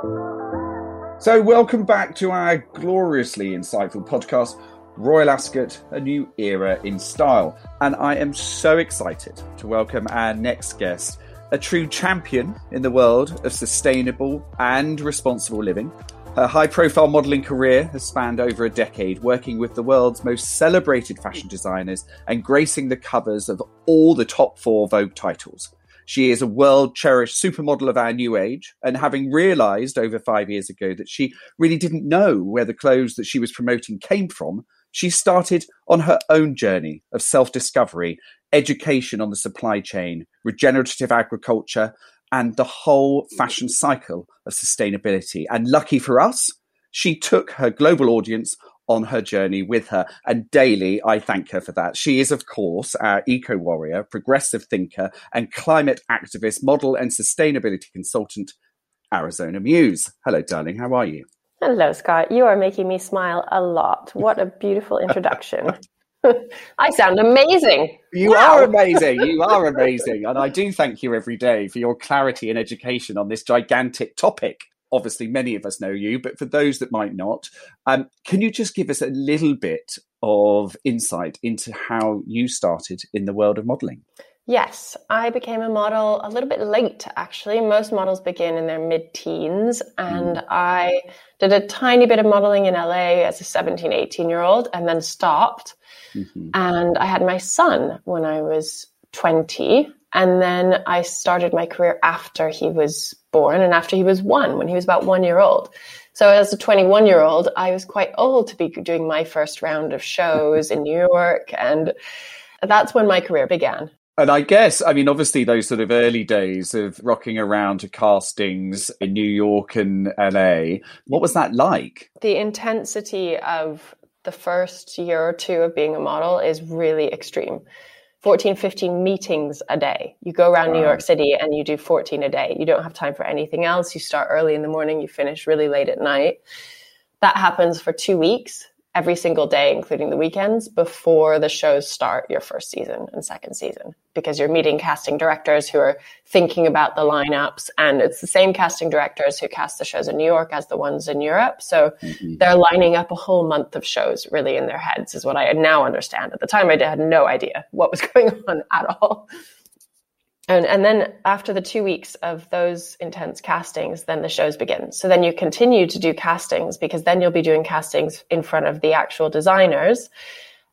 So, welcome back to our gloriously insightful podcast, Royal Ascot, a new era in style. And I am so excited to welcome our next guest, a true champion in the world of sustainable and responsible living. Her high profile modelling career has spanned over a decade, working with the world's most celebrated fashion designers and gracing the covers of all the top four Vogue titles. She is a world cherished supermodel of our new age. And having realized over five years ago that she really didn't know where the clothes that she was promoting came from, she started on her own journey of self discovery, education on the supply chain, regenerative agriculture, and the whole fashion cycle of sustainability. And lucky for us, she took her global audience on her journey with her. And daily, I thank her for that. She is, of course, our eco warrior, progressive thinker, and climate activist, model, and sustainability consultant, Arizona Muse. Hello, darling. How are you? Hello, Scott. You are making me smile a lot. What a beautiful introduction. I sound amazing. You wow. are amazing. You are amazing. And I do thank you every day for your clarity and education on this gigantic topic obviously many of us know you, but for those that might not, um, can you just give us a little bit of insight into how you started in the world of modeling? Yes, I became a model a little bit late, actually. Most models begin in their mid teens, and mm. I did a tiny bit of modeling in LA as a 17, 18 year old and then stopped. Mm-hmm. And I had my son when I was 20. And then I started my career after he was born and after he was one, when he was about one year old. So as a 21 year old, I was quite old to be doing my first round of shows in New York. And that's when my career began. And I guess, I mean, obviously, those sort of early days of rocking around to castings in New York and LA, what was that like? The intensity of the first year or two of being a model is really extreme. 14, 15 meetings a day. You go around wow. New York City and you do 14 a day. You don't have time for anything else. You start early in the morning, you finish really late at night. That happens for two weeks every single day, including the weekends, before the shows start your first season and second season, because you're meeting casting directors who are thinking about the lineups. And it's the same casting directors who cast the shows in New York as the ones in Europe. So mm-hmm. they're lining up a whole month of shows really in their heads, is what I now understand. At the time, I had no idea what was going on at all. And, and then after the two weeks of those intense castings, then the shows begin. So then you continue to do castings because then you'll be doing castings in front of the actual designers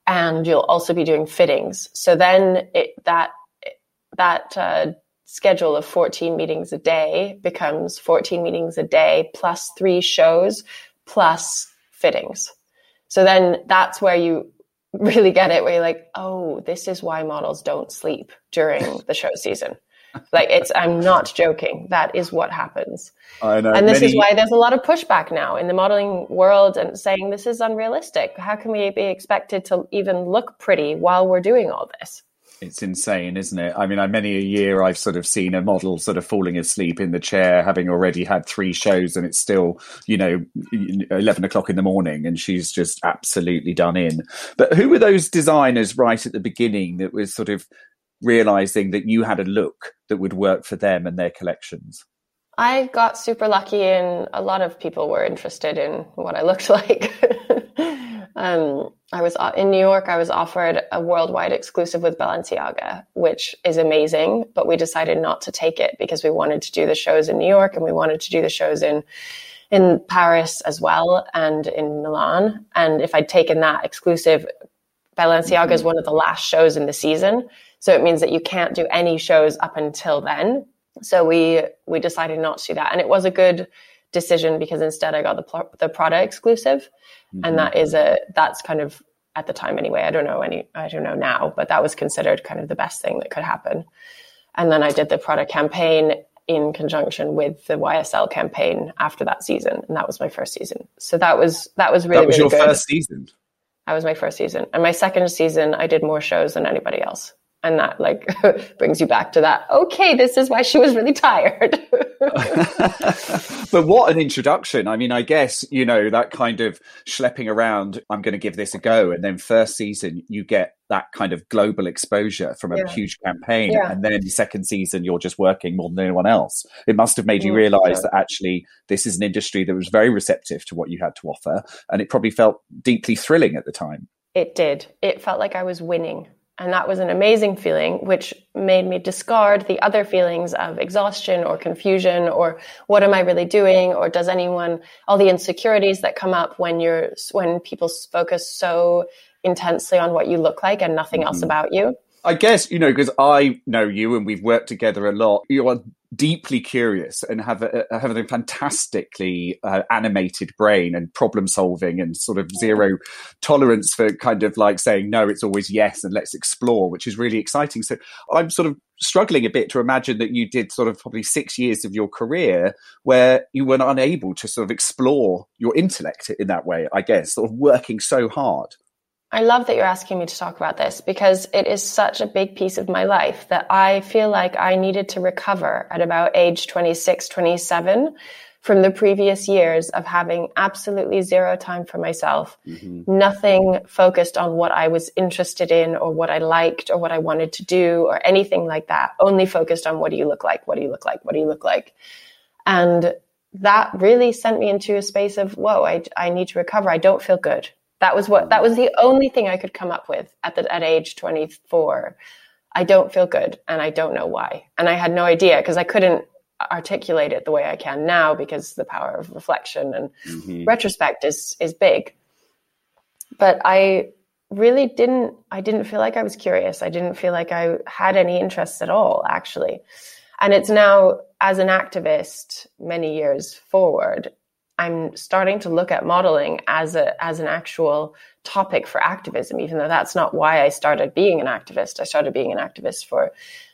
and you'll also be doing fittings. So then it, that, that, uh, schedule of 14 meetings a day becomes 14 meetings a day plus three shows plus fittings. So then that's where you really get it where you're like, oh, this is why models don't sleep during the show season. like it's I'm not joking. That is what happens. I know. And this many... is why there's a lot of pushback now in the modeling world and saying this is unrealistic. How can we be expected to even look pretty while we're doing all this? It's insane, isn't it? I mean, I, many a year I've sort of seen a model sort of falling asleep in the chair, having already had three shows, and it's still, you know, eleven o'clock in the morning, and she's just absolutely done in. But who were those designers right at the beginning that was sort of realizing that you had a look that would work for them and their collections? I got super lucky, and a lot of people were interested in what I looked like. Um, I was uh, in New York. I was offered a worldwide exclusive with Balenciaga, which is amazing. But we decided not to take it because we wanted to do the shows in New York and we wanted to do the shows in in Paris as well and in Milan. And if I'd taken that exclusive, Balenciaga mm-hmm. is one of the last shows in the season, so it means that you can't do any shows up until then. So we we decided not to do that, and it was a good decision because instead I got the the Prada exclusive Mm-hmm. And that is a, that's kind of at the time anyway, I don't know any, I don't know now, but that was considered kind of the best thing that could happen. And then I did the Prada campaign in conjunction with the YSL campaign after that season. And that was my first season. So that was, that was really, that was really your good. first season. That was my first season. And my second season, I did more shows than anybody else. And that like brings you back to that okay this is why she was really tired. But what an introduction. I mean i guess you know that kind of schlepping around i'm going to give this a go and then first season you get that kind of global exposure from a yeah. huge campaign yeah. and then second season you're just working more than anyone else. It must have made you mm, realize that actually this is an industry that was very receptive to what you had to offer and it probably felt deeply thrilling at the time. It did. It felt like i was winning and that was an amazing feeling, which made me discard the other feelings of exhaustion or confusion or what am I really doing? Or does anyone, all the insecurities that come up when you're, when people focus so intensely on what you look like and nothing else mm-hmm. about you. I guess, you know, because I know you and we've worked together a lot, you are deeply curious and have a, have a fantastically uh, animated brain and problem solving and sort of zero tolerance for kind of like saying, no, it's always yes and let's explore, which is really exciting. So I'm sort of struggling a bit to imagine that you did sort of probably six years of your career where you were unable to sort of explore your intellect in that way, I guess, sort of working so hard. I love that you're asking me to talk about this because it is such a big piece of my life that I feel like I needed to recover at about age 26, 27 from the previous years of having absolutely zero time for myself, mm-hmm. nothing focused on what I was interested in or what I liked or what I wanted to do or anything like that, only focused on what do you look like? What do you look like? What do you look like? And that really sent me into a space of, whoa, I, I need to recover. I don't feel good. That was what that was the only thing I could come up with at the at age 24. I don't feel good and I don't know why. And I had no idea because I couldn't articulate it the way I can now because the power of reflection and mm-hmm. retrospect is is big. But I really didn't I didn't feel like I was curious. I didn't feel like I had any interest at all actually. And it's now as an activist many years forward, I'm starting to look at modeling as a as an actual topic for activism, even though that's not why I started being an activist. I started being an activist for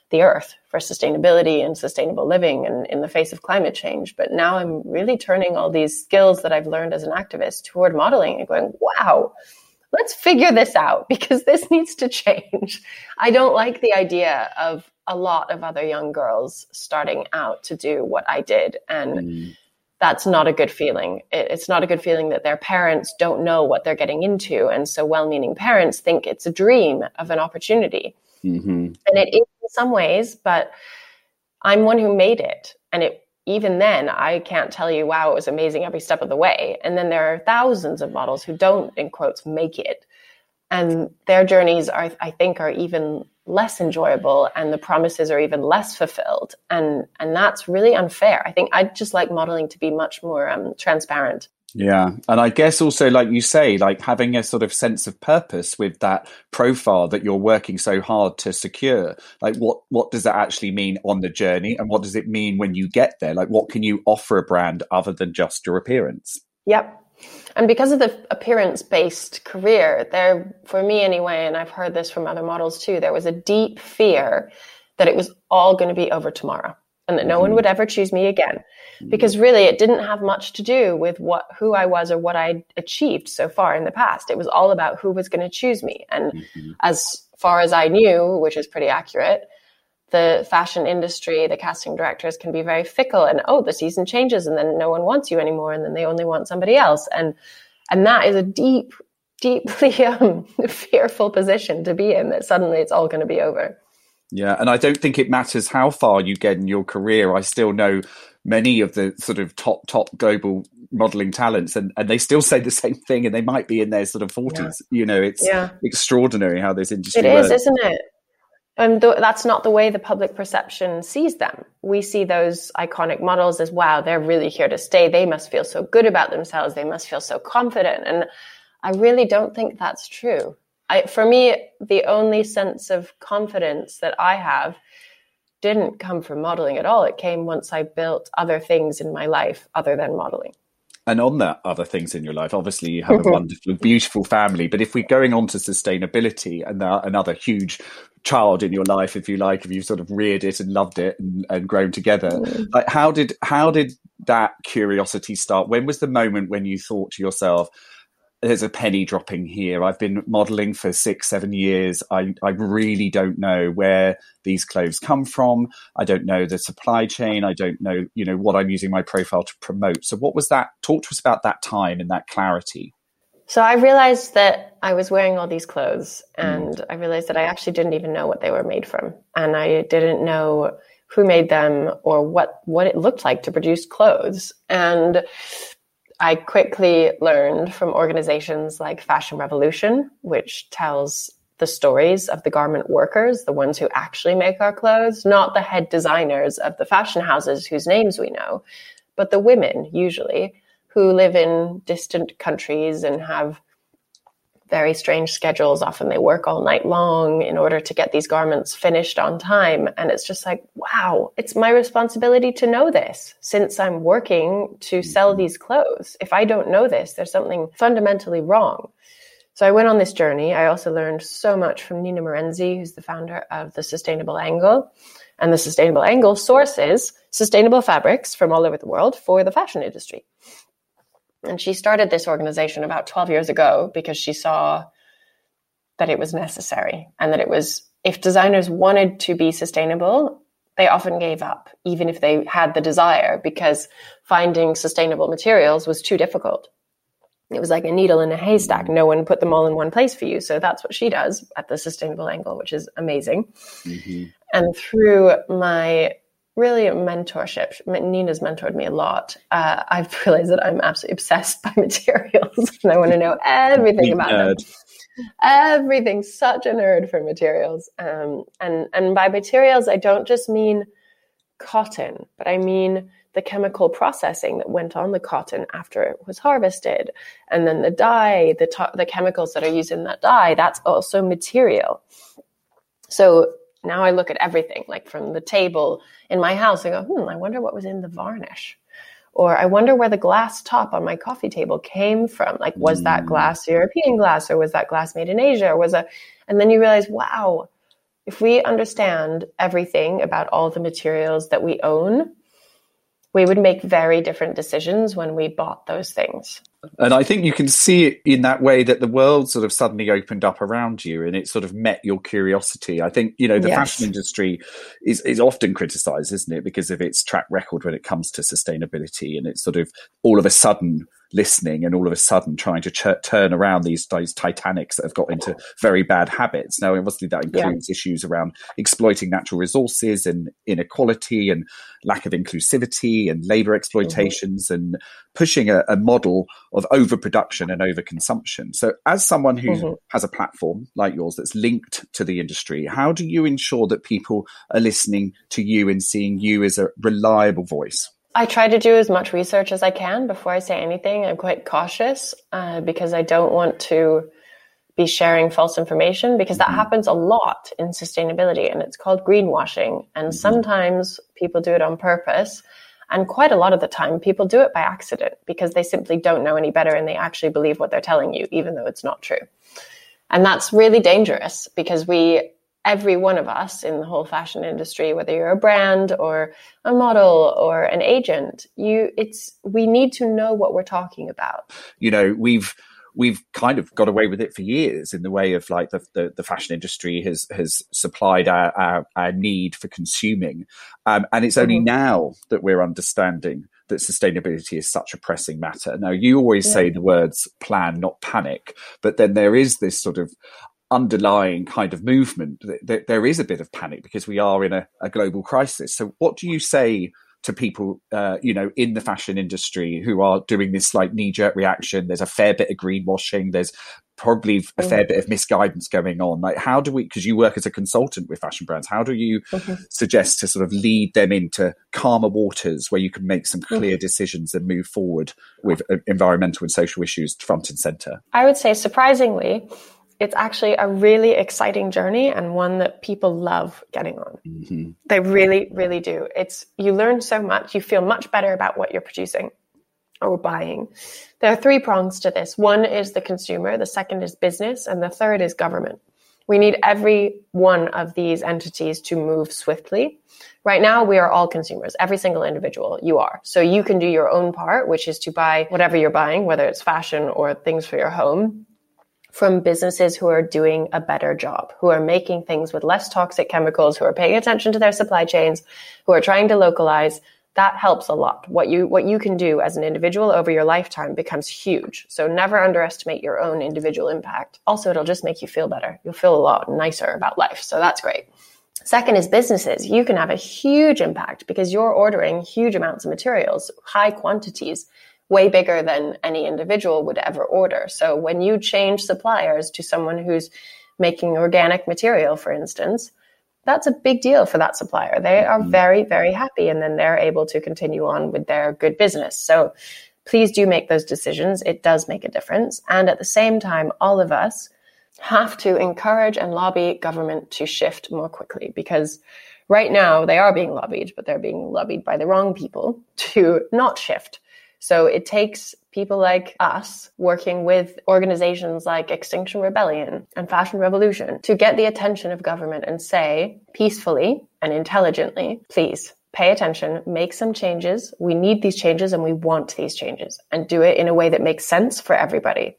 the earth, for sustainability and sustainable living and in the face of climate change. But now I'm really turning all these skills that I've learned as an activist toward modeling and going, wow, let's figure this out because this needs to change. I don't like the idea of a lot of other young girls starting out to do what I did and mm that's not a good feeling. It, it's not a good feeling that their parents don't know what they're getting into. And so well meaning parents think it's a dream of an opportunity. Mm-hmm. And it is in some ways, but I'm one who made it. And it even then, I can't tell you, wow, it was amazing every step of the way. And then there are thousands of models who don't, in quotes, make it. And their journeys are, I think, are even less enjoyable and the promises are even less fulfilled. And and that's really unfair. I think i'd just like modeling to be much more um, transparent. Yeah. And i guess also like you say like having a sort of sense of purpose with that profile that you're working so hard to secure like what what does that actually mean on the journey? And what does it mean when you get there? Like what can you offer a brand other than just your appearance? Yep and because of the appearance based career, there, for me anyway, and I've heard this from other models too, there was a deep fear that it was all going to be over tomorrow and that no one mm-hmm. would ever choose me again. Mm-hmm. Because really, it didn't have much to do with what, who I was or what I achieved so far in the past. It was all about who was going to choose me. And mm-hmm. as far as I knew, which is pretty accurate, the fashion industry, the casting directors can be very fickle and oh, the season changes and then no one wants you anymore and then they only want somebody else. And and that is a deep, deeply um, fearful position to be in that suddenly it's all going to be over. Yeah, and I don't think it matters how far you get in your career. I still know many of the sort of top top global modeling talents and, and they still say the same thing and they might be in their sort of 40s yeah. you know it's yeah. extraordinary how this industry it works. is isn't it and th- that's not the way the public perception sees them. We see those iconic models as, wow, they're really here to stay. They must feel so good about themselves. They must feel so confident. And I really don't think that's true. I, for me, the only sense of confidence that I have didn't come from modeling at all. It came once I built other things in my life other than modeling. And on that, other things in your life, obviously you have a mm-hmm. wonderful, beautiful family. But if we're going on to sustainability and uh, another huge child in your life, if you like, if you've sort of reared it and loved it and, and grown together, mm. like how did how did that curiosity start? When was the moment when you thought to yourself, there's a penny dropping here. I've been modeling for six, seven years. I, I really don't know where these clothes come from. I don't know the supply chain. I don't know, you know, what I'm using my profile to promote. So what was that? Talk to us about that time and that clarity. So I realized that I was wearing all these clothes and mm. I realized that I actually didn't even know what they were made from. And I didn't know who made them or what, what it looked like to produce clothes. And I quickly learned from organizations like Fashion Revolution, which tells the stories of the garment workers, the ones who actually make our clothes, not the head designers of the fashion houses whose names we know, but the women usually who live in distant countries and have very strange schedules. Often they work all night long in order to get these garments finished on time. And it's just like, wow, it's my responsibility to know this since I'm working to sell mm-hmm. these clothes. If I don't know this, there's something fundamentally wrong. So I went on this journey. I also learned so much from Nina Marenzi, who's the founder of the Sustainable Angle. And the Sustainable Angle sources sustainable fabrics from all over the world for the fashion industry. And she started this organization about 12 years ago because she saw that it was necessary and that it was, if designers wanted to be sustainable, they often gave up, even if they had the desire, because finding sustainable materials was too difficult. It was like a needle in a haystack. No one put them all in one place for you. So that's what she does at the sustainable angle, which is amazing. Mm-hmm. And through my really mentorship. Nina's mentored me a lot. Uh, I've realized that I'm absolutely obsessed by materials and I want to know everything about nerd. them. Everything, such a nerd for materials. Um, and, and by materials, I don't just mean cotton, but I mean the chemical processing that went on the cotton after it was harvested. And then the dye, the, to- the chemicals that are used in that dye, that's also material. So now I look at everything, like from the table in my house, I go, hmm, I wonder what was in the varnish. Or I wonder where the glass top on my coffee table came from. Like, was mm. that glass European glass or was that glass made in Asia? Or was a, and then you realize, wow, if we understand everything about all the materials that we own, we would make very different decisions when we bought those things. And I think you can see it in that way that the world sort of suddenly opened up around you and it sort of met your curiosity. I think, you know, the yes. fashion industry is, is often criticized, isn't it? Because of its track record when it comes to sustainability. And it's sort of all of a sudden listening and all of a sudden trying to ch- turn around these, these titanics that have got into very bad habits. Now, obviously, that includes yeah. issues around exploiting natural resources and inequality and lack of inclusivity and labor exploitations mm-hmm. and pushing a, a, model of overproduction and overconsumption. So, as someone who mm-hmm. has a platform like yours that's linked to the industry, how do you ensure that people are listening to you and seeing you as a reliable voice? I try to do as much research as I can before I say anything. I'm quite cautious uh, because I don't want to be sharing false information because that mm-hmm. happens a lot in sustainability and it's called greenwashing. And mm-hmm. sometimes people do it on purpose. And quite a lot of the time, people do it by accident because they simply don't know any better and they actually believe what they're telling you, even though it's not true. And that's really dangerous because we every one of us in the whole fashion industry whether you're a brand or a model or an agent you it's we need to know what we're talking about you know we've we've kind of got away with it for years in the way of like the, the, the fashion industry has has supplied our, our, our need for consuming um, and it's only mm-hmm. now that we're understanding that sustainability is such a pressing matter. Now, you always yeah. say the words plan, not panic, but then there is this sort of underlying kind of movement, th- there is a bit of panic because we are in a, a global crisis. So, what do you say to people, uh, you know, in the fashion industry who are doing this like knee jerk reaction? There's a fair bit of greenwashing. There's probably a fair mm-hmm. bit of misguidance going on. Like, how do we, because you work as a consultant with fashion brands, how do you mm-hmm. suggest to sort of lead them into calmer waters where you can make some mm-hmm. clear decisions and move forward with uh, environmental and social issues front and center? I would say, surprisingly, it's actually a really exciting journey and one that people love getting on. Mm-hmm. They really, really do. It's you learn so much. You feel much better about what you're producing or buying. There are three prongs to this. One is the consumer, the second is business, and the third is government. We need every one of these entities to move swiftly. Right now, we are all consumers, every single individual you are. So you can do your own part, which is to buy whatever you're buying, whether it's fashion or things for your home, from businesses who are doing a better job, who are making things with less toxic chemicals, who are paying attention to their supply chains, who are trying to localize, that helps a lot. What you what you can do as an individual over your lifetime becomes huge. So never underestimate your own individual impact. Also, it'll just make you feel better. You'll feel a lot nicer about life. So that's great. Second is businesses. You can have a huge impact because you're ordering huge amounts of materials, high quantities, way bigger than any individual would ever order. So when you change suppliers to someone who's making organic material, for instance, that's a big deal for that supplier. They are mm-hmm. very, very happy and then they're able to continue on with their good business. So please do make those decisions. It does make a difference. And at the same time, all of us have to encourage and lobby government to shift more quickly because right now they are being lobbied, but they're being lobbied by the wrong people to not shift. So it takes people like us working with organizations like Extinction Rebellion and Fashion Revolution to get the attention of government and say peacefully and intelligently, please pay attention, make some changes. We need these changes and we want these changes and do it in a way that makes sense for everybody.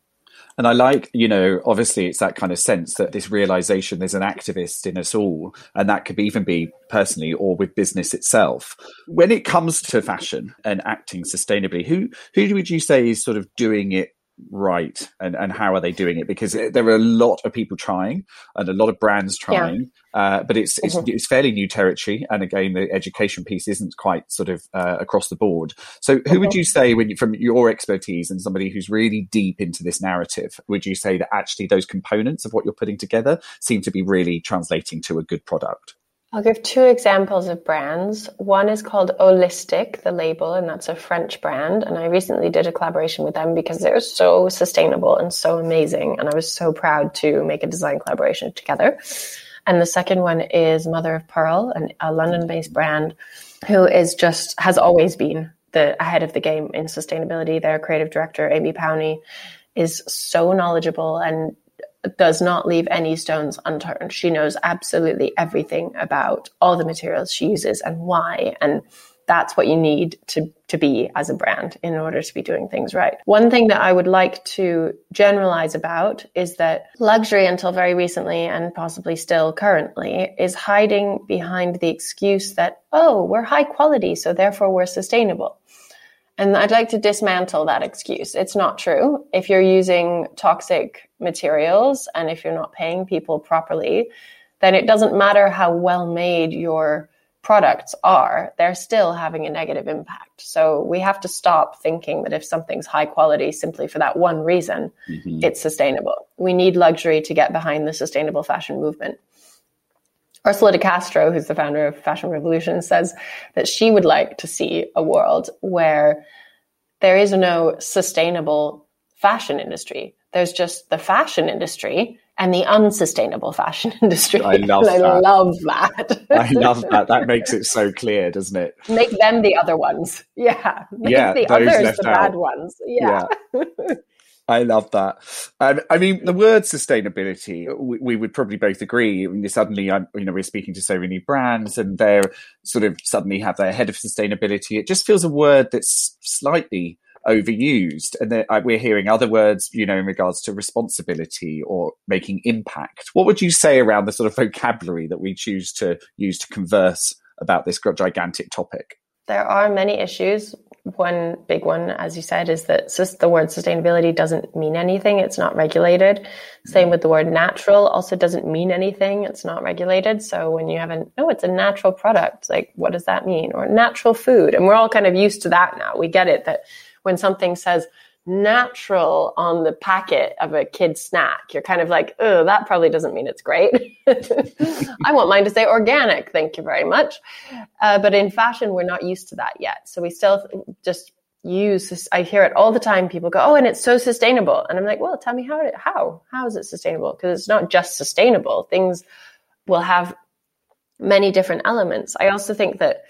And I like, you know, obviously it's that kind of sense that this realization there's an activist in us all, and that could even be personally or with business itself. When it comes to fashion and acting sustainably, who who would you say is sort of doing it right and, and how are they doing it because there are a lot of people trying and a lot of brands trying yeah. uh, but it's, it's, mm-hmm. it's fairly new territory and again the education piece isn't quite sort of uh, across the board so who mm-hmm. would you say when you, from your expertise and somebody who's really deep into this narrative would you say that actually those components of what you're putting together seem to be really translating to a good product I'll give two examples of brands. One is called Holistic, the label, and that's a French brand. And I recently did a collaboration with them because they're so sustainable and so amazing. And I was so proud to make a design collaboration together. And the second one is Mother of Pearl, an, a London based brand who is just, has always been the ahead of the game in sustainability. Their creative director, Amy Powney, is so knowledgeable and does not leave any stones unturned. She knows absolutely everything about all the materials she uses and why. And that's what you need to, to be as a brand in order to be doing things right. One thing that I would like to generalize about is that luxury until very recently and possibly still currently is hiding behind the excuse that, oh, we're high quality, so therefore we're sustainable. And I'd like to dismantle that excuse. It's not true. If you're using toxic materials and if you're not paying people properly, then it doesn't matter how well made your products are, they're still having a negative impact. So we have to stop thinking that if something's high quality simply for that one reason, mm-hmm. it's sustainable. We need luxury to get behind the sustainable fashion movement. Orsola de Castro, who's the founder of Fashion Revolution, says that she would like to see a world where there is no sustainable fashion industry. There's just the fashion industry and the unsustainable fashion industry. I love I that. love that. I love that. That makes it so clear, doesn't it? Make them the other ones. Yeah. Make yeah, the others the out. bad ones. Yeah. yeah. I love that. Um, I mean, the word sustainability, we, we, would probably both agree. I mean, suddenly, I'm, you know, we're speaking to so many brands, and they're sort of suddenly have their head of sustainability. It just feels a word that's slightly overused, and we're hearing other words, you know, in regards to responsibility or making impact. What would you say around the sort of vocabulary that we choose to use to converse about this gigantic topic? There are many issues one big one, as you said, is that the word sustainability doesn't mean anything. It's not regulated. Same with the word natural also doesn't mean anything. It's not regulated. So when you have a, no, oh, it's a natural product, like what does that mean? Or natural food. And we're all kind of used to that now. We get it that when something says natural on the packet of a kid's snack, you're kind of like, oh, that probably doesn't mean it's great. I want mine to say organic, thank you very much. Uh, but in fashion, we're not used to that yet. So we still just use, I hear it all the time. People go, oh, and it's so sustainable. And I'm like, well, tell me how, how, how is it sustainable? Because it's not just sustainable. Things will have many different elements. I also think that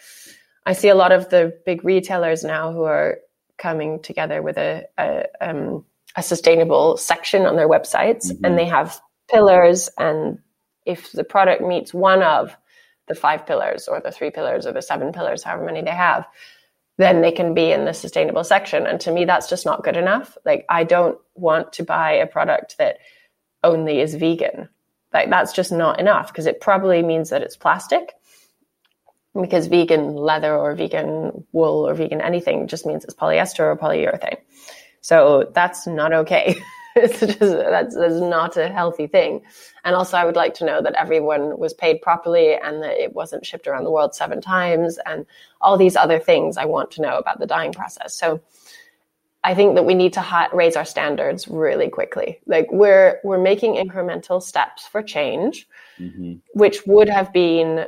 I see a lot of the big retailers now who are coming together with a a, um, a sustainable section on their websites, mm-hmm. and they have pillars and if the product meets one of the five pillars or the three pillars or the seven pillars, however many they have, then they can be in the sustainable section. And to me, that's just not good enough. Like, I don't want to buy a product that only is vegan. Like, that's just not enough because it probably means that it's plastic. Because vegan leather or vegan wool or vegan anything just means it's polyester or polyurethane. So that's not okay. it's just that's, that's not a healthy thing. And also, I would like to know that everyone was paid properly and that it wasn't shipped around the world seven times and all these other things I want to know about the dyeing process. So I think that we need to ha- raise our standards really quickly. Like we're we're making incremental steps for change, mm-hmm. which would have been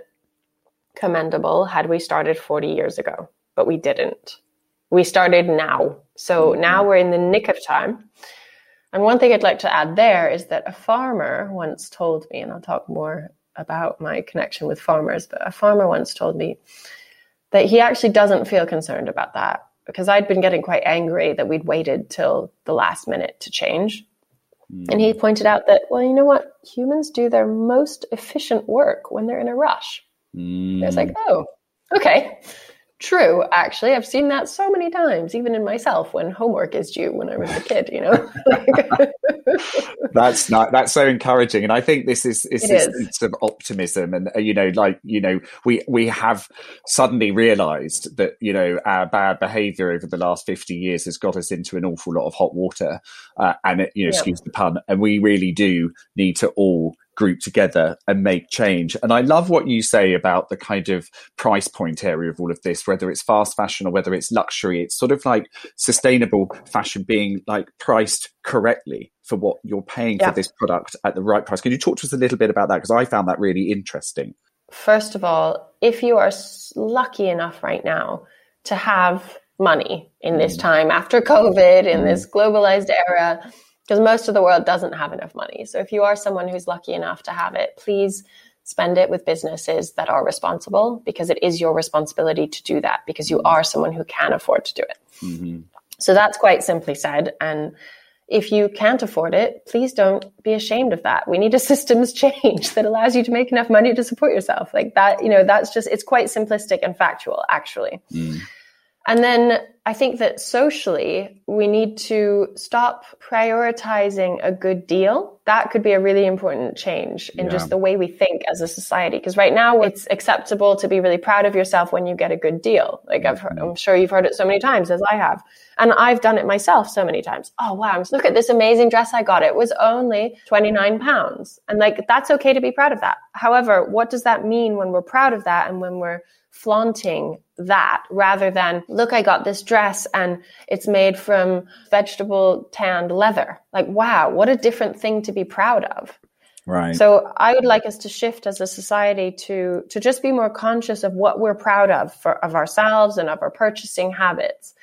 commendable had we started 40 years ago, but we didn't. We started now. So mm-hmm. now we're in the nick of time. And one thing I'd like to add there is that a farmer once told me, and I'll talk more about my connection with farmers, but a farmer once told me that he actually doesn't feel concerned about that because I'd been getting quite angry that we'd waited till the last minute to change. Mm. And he pointed out that, well, you know what? Humans do their most efficient work when they're in a rush. Mm. I was like, oh, okay. True, actually, I've seen that so many times, even in myself when homework is due when I was a kid. You know, that's not that's so encouraging, and I think this is is this is. sense of optimism, and uh, you know, like you know, we we have suddenly realised that you know our bad behaviour over the last fifty years has got us into an awful lot of hot water, uh, and it, you know, yeah. excuse the pun, and we really do need to all group together and make change. And I love what you say about the kind of price point area of all of this, whether it's fast fashion or whether it's luxury. It's sort of like sustainable fashion being like priced correctly for what you're paying yeah. for this product at the right price. Can you talk to us a little bit about that? Because I found that really interesting. First of all, if you are lucky enough right now to have money in this mm. time after COVID, in mm. this globalized era, because most of the world doesn't have enough money. So if you are someone who's lucky enough to have it, please spend it with businesses that are responsible because it is your responsibility to do that because you are someone who can afford to do it. Mm-hmm. So that's quite simply said. And if you can't afford it, please don't be ashamed of that. We need a systems change that allows you to make enough money to support yourself. Like that, you know, that's just, it's quite simplistic and factual, actually. Mm. And then I think that socially, we need to stop prioritizing a good deal. That could be a really important change in yeah. just the way we think as a society. Because right now, it's acceptable to be really proud of yourself when you get a good deal. Like I've heard, I'm mm-hmm. sure you've heard it so many times as I have. And I've done it myself so many times. Oh, wow. Look at this amazing dress I got. It was only 29 pounds. And like, that's okay to be proud of that. However, what does that mean when we're proud of that and when we're flaunting that rather than look i got this dress and it's made from vegetable tanned leather like wow what a different thing to be proud of. Right. So i would like us to shift as a society to to just be more conscious of what we're proud of for of ourselves and of our purchasing habits.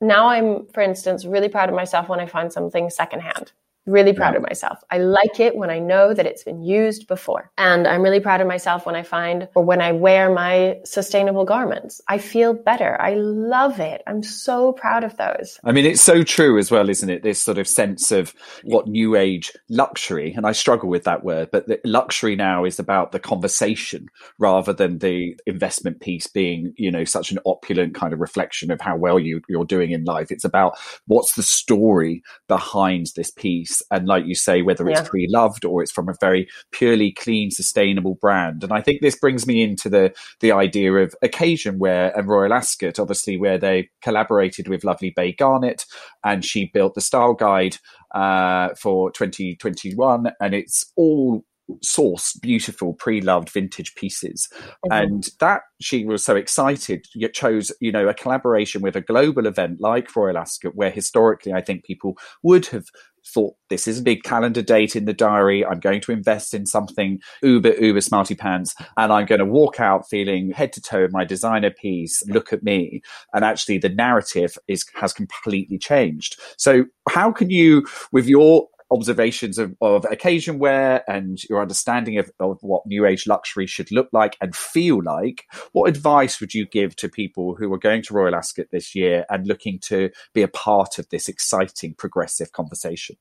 Now i'm for instance really proud of myself when i find something secondhand really proud of myself. I like it when I know that it's been used before. And I'm really proud of myself when I find or when I wear my sustainable garments. I feel better. I love it. I'm so proud of those. I mean, it's so true as well, isn't it? This sort of sense of what new age luxury, and I struggle with that word, but the luxury now is about the conversation rather than the investment piece being, you know, such an opulent kind of reflection of how well you, you're doing in life. It's about what's the story behind this piece and like you say, whether it's yeah. pre-loved or it's from a very purely clean, sustainable brand. And I think this brings me into the the idea of occasion where and Royal Ascot, obviously, where they collaborated with lovely Bay Garnett, and she built the style guide uh, for 2021, and it's all sourced beautiful pre-loved vintage pieces mm-hmm. and that she was so excited chose you know a collaboration with a global event like royal ascot where historically i think people would have thought this is a big calendar date in the diary. I'm going to invest in something uber, uber smarty pants. And I'm going to walk out feeling head to toe in my designer piece. Look at me. And actually the narrative is, has completely changed. So how can you, with your observations of, of occasion wear and your understanding of, of what new age luxury should look like and feel like, what advice would you give to people who are going to Royal Ascot this year and looking to be a part of this exciting progressive conversation?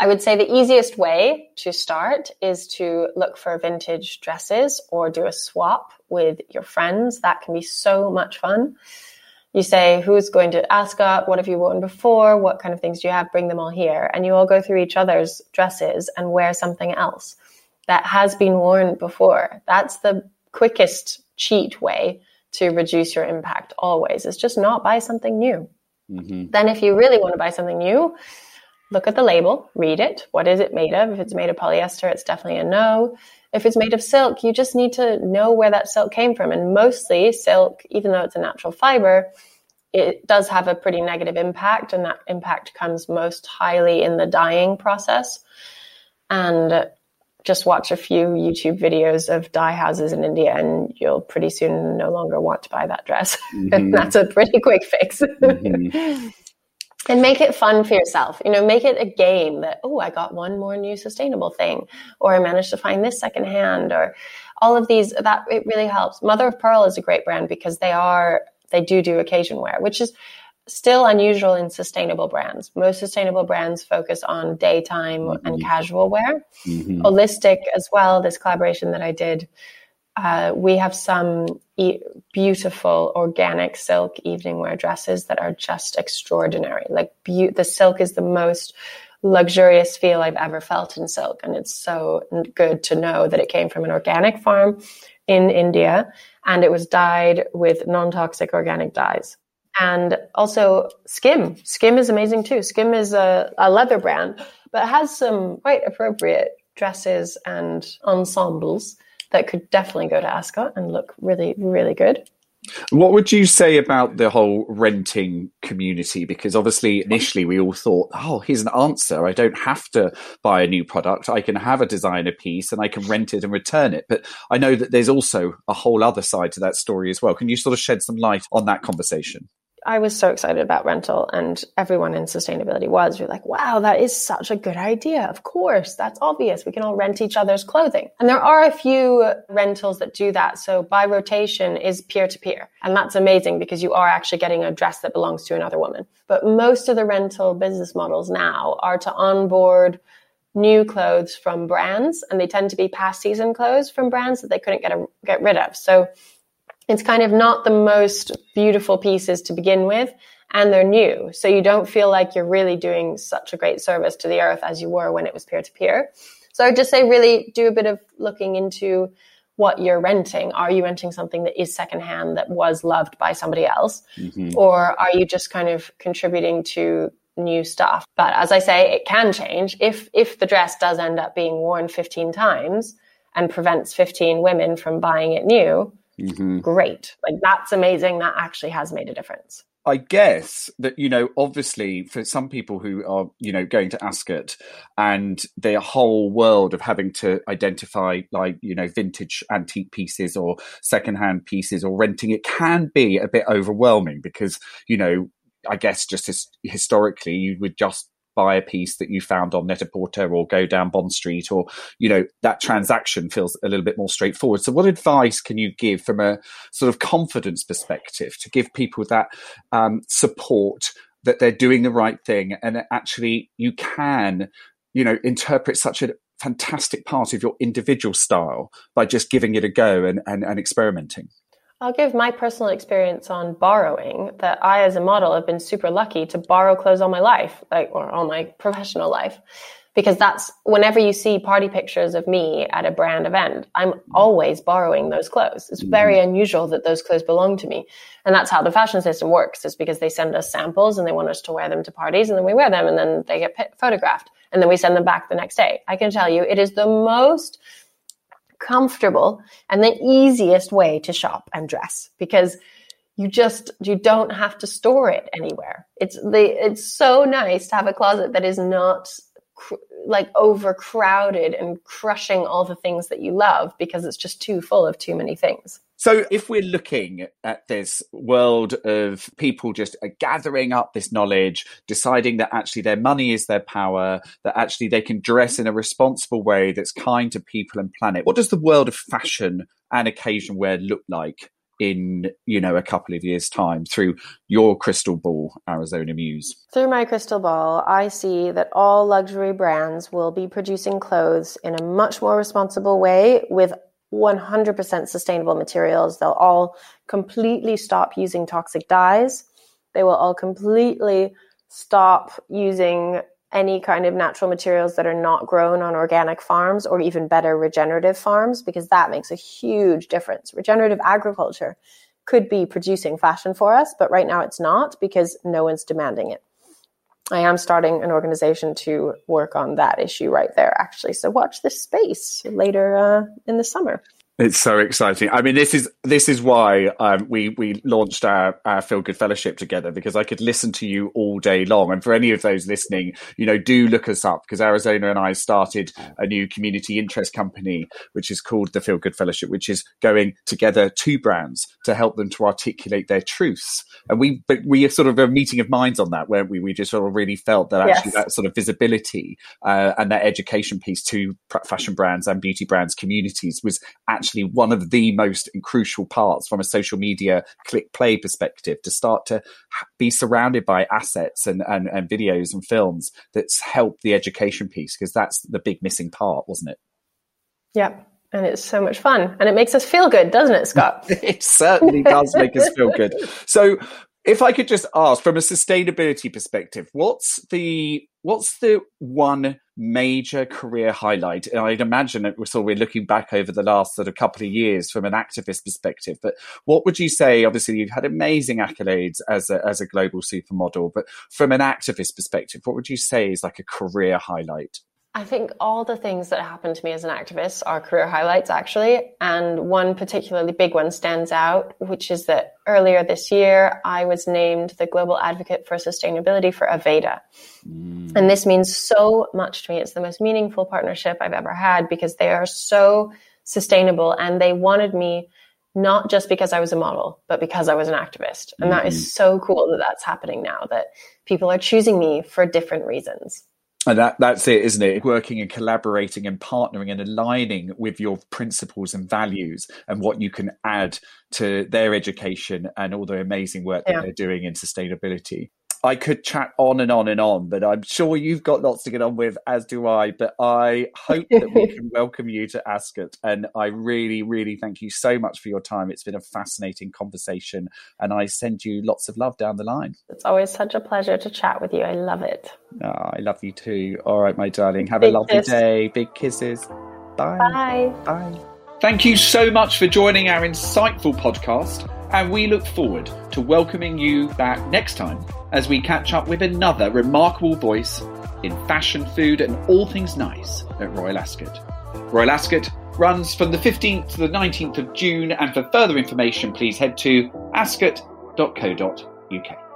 I would say the easiest way to start is to look for vintage dresses or do a swap with your friends. That can be so much fun. You say, who's going to Ascot? What have you worn before? What kind of things do you have? Bring them all here. And you all go through each other's dresses and wear something else that has been worn before. That's the quickest cheat way to reduce your impact always is just not buy something new. Mm-hmm. Then if you really want to buy something new, look at the label, read it. What is it made of? If it's made of polyester, it's definitely a no. If it's made of silk, you just need to know where that silk came from. And mostly silk, even though it's a natural fiber, it does have a pretty negative impact, and that impact comes most highly in the dyeing process. And just watch a few YouTube videos of dye houses in India, and you'll pretty soon no longer want to buy that dress. Mm-hmm. that's a pretty quick fix. Mm-hmm. and make it fun for yourself. You know, make it a game that, oh, I got one more new sustainable thing, or I managed to find this secondhand, or all of these. That it really helps. Mother of Pearl is a great brand because they are they do do occasion wear, which is still unusual in sustainable brands. Most sustainable brands focus on daytime mm-hmm. and casual wear. Mm-hmm. Holistic as well, this collaboration that I did, uh, we have some e- beautiful organic silk evening wear dresses that are just extraordinary. Like be- the silk is the most luxurious feel I've ever felt in silk. And it's so good to know that it came from an organic farm in India and it was dyed with non-toxic organic dyes and also Skim. Skim is amazing too. Skim is a, a leather brand, but has some quite appropriate dresses and ensembles that could definitely go to Ascot and look really, really good. What would you say about the whole renting community? Because obviously, initially, we all thought, oh, here's an answer. I don't have to buy a new product. I can have a designer piece and I can rent it and return it. But I know that there's also a whole other side to that story as well. Can you sort of shed some light on that conversation? I was so excited about rental, and everyone in sustainability was. We're like, wow, that is such a good idea. Of course, that's obvious. We can all rent each other's clothing. And there are a few rentals that do that. So by rotation is peer to peer. And that's amazing because you are actually getting a dress that belongs to another woman. But most of the rental business models now are to onboard new clothes from brands, and they tend to be past season clothes from brands that they couldn't get, a, get rid of. So it's kind of not the most beautiful pieces to begin with and they're new. So you don't feel like you're really doing such a great service to the earth as you were when it was peer to peer. So I would just say really do a bit of looking into what you're renting. Are you renting something that is secondhand that was loved by somebody else? Mm-hmm. Or are you just kind of contributing to new stuff? But as I say, it can change. If if the dress does end up being worn 15 times and prevents 15 women from buying it new, mm-hmm. great. Like that's amazing. That actually has made a difference. I guess that, you know, obviously for some people who are, you know, going to Ascot and their whole world of having to identify like, you know, vintage antique pieces or secondhand pieces or renting, it can be a bit overwhelming because, you know, I guess just his, historically you would just buy a piece that you found on Net-a-Porter or go down Bond Street or, you know, that transaction feels a little bit more straightforward. So what advice can you give from a sort of confidence perspective to give people that um, support that they're doing the right thing and actually you can, you know, interpret such a fantastic part of your individual style by just giving it a go and, and, and experimenting? I'll give my personal experience on borrowing that I, as a model, have been super lucky to borrow clothes all my life, like, or all my professional life. Because that's whenever you see party pictures of me at a brand event, I'm always borrowing those clothes. It's very mm-hmm. unusual that those clothes belong to me. And that's how the fashion system works, is because they send us samples and they want us to wear them to parties and then we wear them and then they get photographed and then we send them back the next day. I can tell you it is the most comfortable and the easiest way to shop and dress because you just you don't have to store it anywhere. It's the it's so nice to have a closet that is not cr- like overcrowded and crushing all the things that you love because it's just too full of too many things so, if we're looking at this world of people just uh, gathering up this knowledge, deciding that actually their money is their power, that actually they can dress in a responsible way that's kind to people and planet, what does the world of fashion and occasion wear look like in you know a couple of years time through your crystal ball arizona muse? Through my crystal ball i see that all luxury brands will be producing clothes in a much more responsible way with 100% sustainable materials they'll all completely stop using toxic dyes they will all completely stop using any kind of natural materials that are not grown on organic farms or even better regenerative farms because that makes a huge difference. Regenerative agriculture could be producing fashion for us, but right now it's not because no one's demanding it. I am starting an organization to work on that issue right there, actually. So watch this space later uh, in the summer. It's so exciting. I mean, this is this is why um, we we launched our, our Feel Good Fellowship together because I could listen to you all day long. And for any of those listening, you know, do look us up because Arizona and I started a new community interest company which is called the Feel Good Fellowship, which is going together two brands to help them to articulate their truths. And we but we are sort of a meeting of minds on that, weren't we? We just sort of really felt that actually yes. that sort of visibility uh, and that education piece to fashion brands and beauty brands communities was actually actually one of the most crucial parts from a social media click play perspective to start to be surrounded by assets and, and, and videos and films that's helped the education piece because that's the big missing part, wasn't it? Yep. And it's so much fun. And it makes us feel good, doesn't it, Scott? it certainly does make us feel good. So if I could just ask from a sustainability perspective, what's the what's the one major career highlight? And I'd imagine that we're sort of we're looking back over the last sort of couple of years from an activist perspective. But what would you say? Obviously, you've had amazing accolades as a, as a global supermodel, but from an activist perspective, what would you say is like a career highlight? I think all the things that happened to me as an activist are career highlights, actually. And one particularly big one stands out, which is that earlier this year, I was named the Global Advocate for Sustainability for Aveda. Mm. And this means so much to me. It's the most meaningful partnership I've ever had because they are so sustainable and they wanted me not just because I was a model, but because I was an activist. And mm. that is mm-hmm. so cool that that's happening now, that people are choosing me for different reasons. And that, that's it, isn't it? Working and collaborating and partnering and aligning with your principles and values and what you can add to their education and all the amazing work yeah. that they're doing in sustainability. I could chat on and on and on, but I'm sure you've got lots to get on with, as do I. But I hope that we can welcome you to Ascot. And I really, really thank you so much for your time. It's been a fascinating conversation. And I send you lots of love down the line. It's always such a pleasure to chat with you. I love it. Oh, I love you too. All right, my darling. Have Big a lovely kiss. day. Big kisses. Bye. Bye. Bye. Thank you so much for joining our insightful podcast and we look forward to welcoming you back next time as we catch up with another remarkable voice in fashion, food, and all things nice at Royal Ascot. Royal Ascot runs from the 15th to the 19th of June, and for further information, please head to ascot.co.uk.